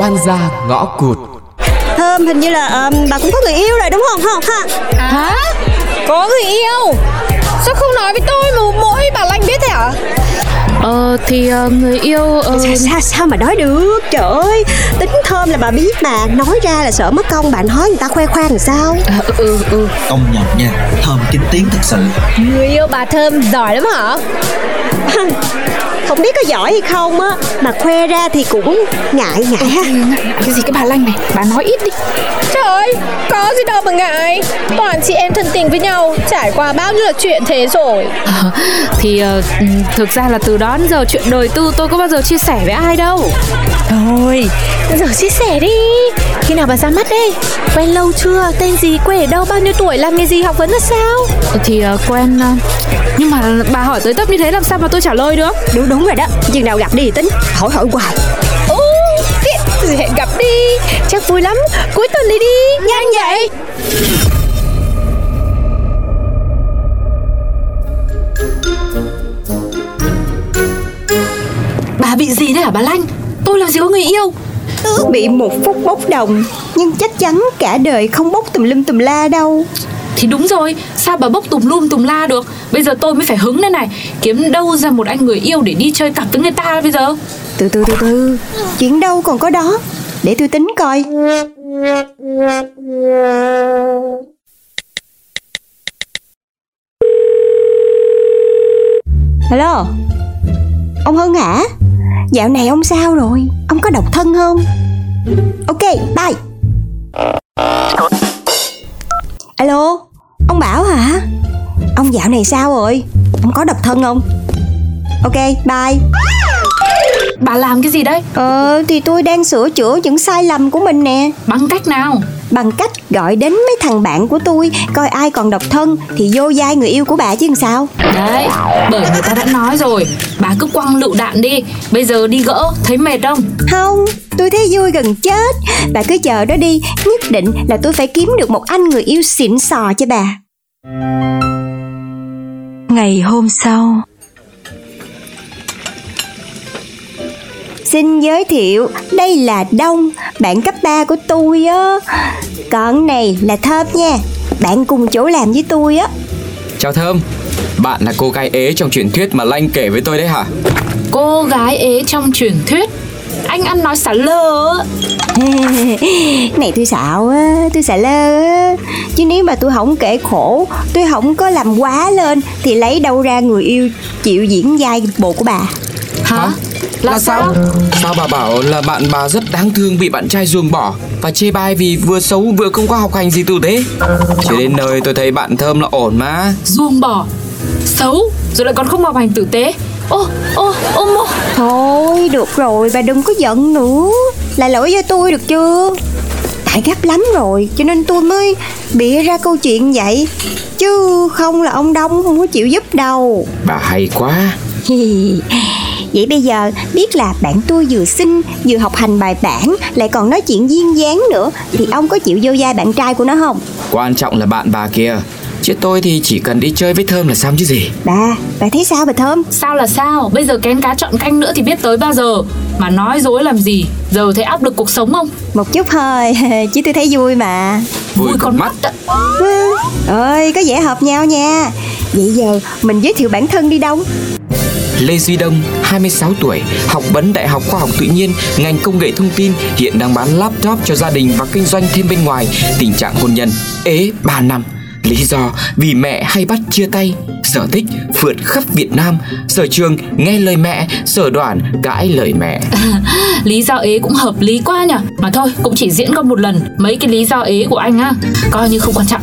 oan gia ngõ cụt Thơm hình như là ờ, bà cũng có người yêu rồi đúng không không ha Hả? Có người yêu? Sao không nói với tôi mà mỗi bà Lanh biết thế hả? Ờ thì ờ, người yêu ờ, sao, sao sao mà nói được Trời ơi Tính Thơm là bà biết mà Nói ra là sợ mất công bà nói người ta khoe khoang làm sao? À, ừ ừ. Công nhận nha Thơm kín tiếng thật sự. Người yêu bà Thơm giỏi lắm hả? Không biết có giỏi hay không á Mà khoe ra thì cũng ngại ngại ha. Cái gì cái bà Lanh này? Bà nói ít đi. Trời ơi, có gì đâu mà ngại. Toàn chị em thân tình với nhau Trải qua bao nhiêu là chuyện thế rồi. Ờ, Thì ừ, thực ra là từ đó đến giờ chuyện đời tư tôi có bao giờ chia sẻ với ai đâu. Thôi, giờ chia sẻ đi. Khi nào bà ra mắt đây? Quen lâu chưa, tên gì, quê ở đâu, bao nhiêu tuổi, làm nghề gì, học vấn là sao? Thì ờ, quen ờ, Nhưng mà bà hỏi tới tấp như thế làm sao mà tôi trả lời được? Đúng đúng rồi đó. Chừng nào gặp đi tính. Hỏi hỏi hoài. Rồi hẹn gặp đi? Chắc vui lắm, cuối tuần đi đi. Nhanh vậy. Bà bị gì đấy hả bà Lanh? Tôi làm gì có người yêu bị một phút bốc đồng Nhưng chắc chắn cả đời không bốc tùm lum tùm la đâu. Thì đúng rồi Sao bà bốc tùm lum tùm la được? Bây giờ tôi mới phải hứng đây này Kiếm đâu ra một anh người yêu để đi chơi cặp với người ta bây giờ? Từ từ từ từ Chuyện đâu còn có đó. Để tôi tính coi. Hello Ông Hưng hả Dạo này ông sao rồi? Ông có độc thân không? Ok, bye. Alo, Ông Bảo hả? Ông dạo này sao rồi? Ông có độc thân không? Ok, bye. Bà làm cái gì đấy? Ờ thì tôi đang sửa chữa những sai lầm của mình nè. Bằng cách nào? Bằng cách gọi đến mấy thằng bạn của tôi Coi ai còn độc thân Thì vô vai người yêu của bà chứ làm sao. Đấy Bởi người ta đã nói rồi Bà cứ quăng lựu đạn đi Bây giờ đi gỡ Thấy mệt không? Không Tôi thấy vui gần chết. Bà cứ chờ đó đi Nhất định là tôi phải kiếm được một anh người yêu xịn sò cho bà. Ngày hôm sau Xin giới thiệu, đây là Đông, bạn cấp 3 của tôi á. Còn này là Thơm nha, bạn cùng chỗ làm với tôi á. Chào Thơm Bạn là cô gái ế trong truyền thuyết mà Lanh kể với tôi đấy hả Cô gái ế trong truyền thuyết Anh ăn nói xả lơ này tôi xạo á, tôi xả lơ á. Chứ nếu mà tôi không kể khổ, tôi không có làm quá lên thì lấy đâu ra người yêu chịu diễn vai bộ của bà. Hả? Là, sao? Sao bà bảo là bạn bà rất đáng thương bị bạn trai ruồng bỏ Và chê bai vì vừa xấu vừa không có học hành gì tử tế Chỉ đến nơi tôi thấy bạn Thơm là ổn mà Ruông bỏ Xấu Rồi lại còn không học hành tử tế Ô ô ô mô Thôi, được rồi, bà đừng có giận nữa. Là lỗi do tôi được chưa? Tại gấp lắm rồi, cho nên tôi mới bịa ra câu chuyện vậy. Chứ không là ông Đông không có chịu giúp đâu. Bà hay quá Vậy bây giờ biết là bạn tôi vừa xinh Vừa học hành bài bản Lại còn nói chuyện duyên dáng nữa Thì ông có chịu vô vai bạn trai của nó không? Quan trọng là bạn bà kia. Chứ tôi thì chỉ cần đi chơi với Thơm là xong chứ gì. Bà, bà thấy sao bà Thơm? Sao là sao? Bây giờ kén cá chọn canh nữa thì biết tới bao giờ. Mà nói dối làm gì? Giờ thấy áp lực cuộc sống không? Một chút thôi Chứ tôi thấy vui mà. Vui con mắt. ạ. Ừ, Ơi có vẻ hợp nhau nha. Vậy giờ mình giới thiệu bản thân đi Đông Lê Duy Đông, 26 tuổi, học vấn Đại học Khoa học Tự nhiên, ngành công nghệ thông tin, hiện đang bán laptop cho gia đình và kinh doanh thêm bên ngoài. Tình trạng hôn nhân ế 3 năm. Lý do vì mẹ hay bắt chia tay. Sở thích phượt khắp Việt Nam. Sở trường nghe lời mẹ, sở đoản cãi lời mẹ. Lý do ế cũng hợp lý quá nhỉ Mà thôi cũng chỉ diễn có một lần Mấy cái lý do ế của anh á Coi như không quan trọng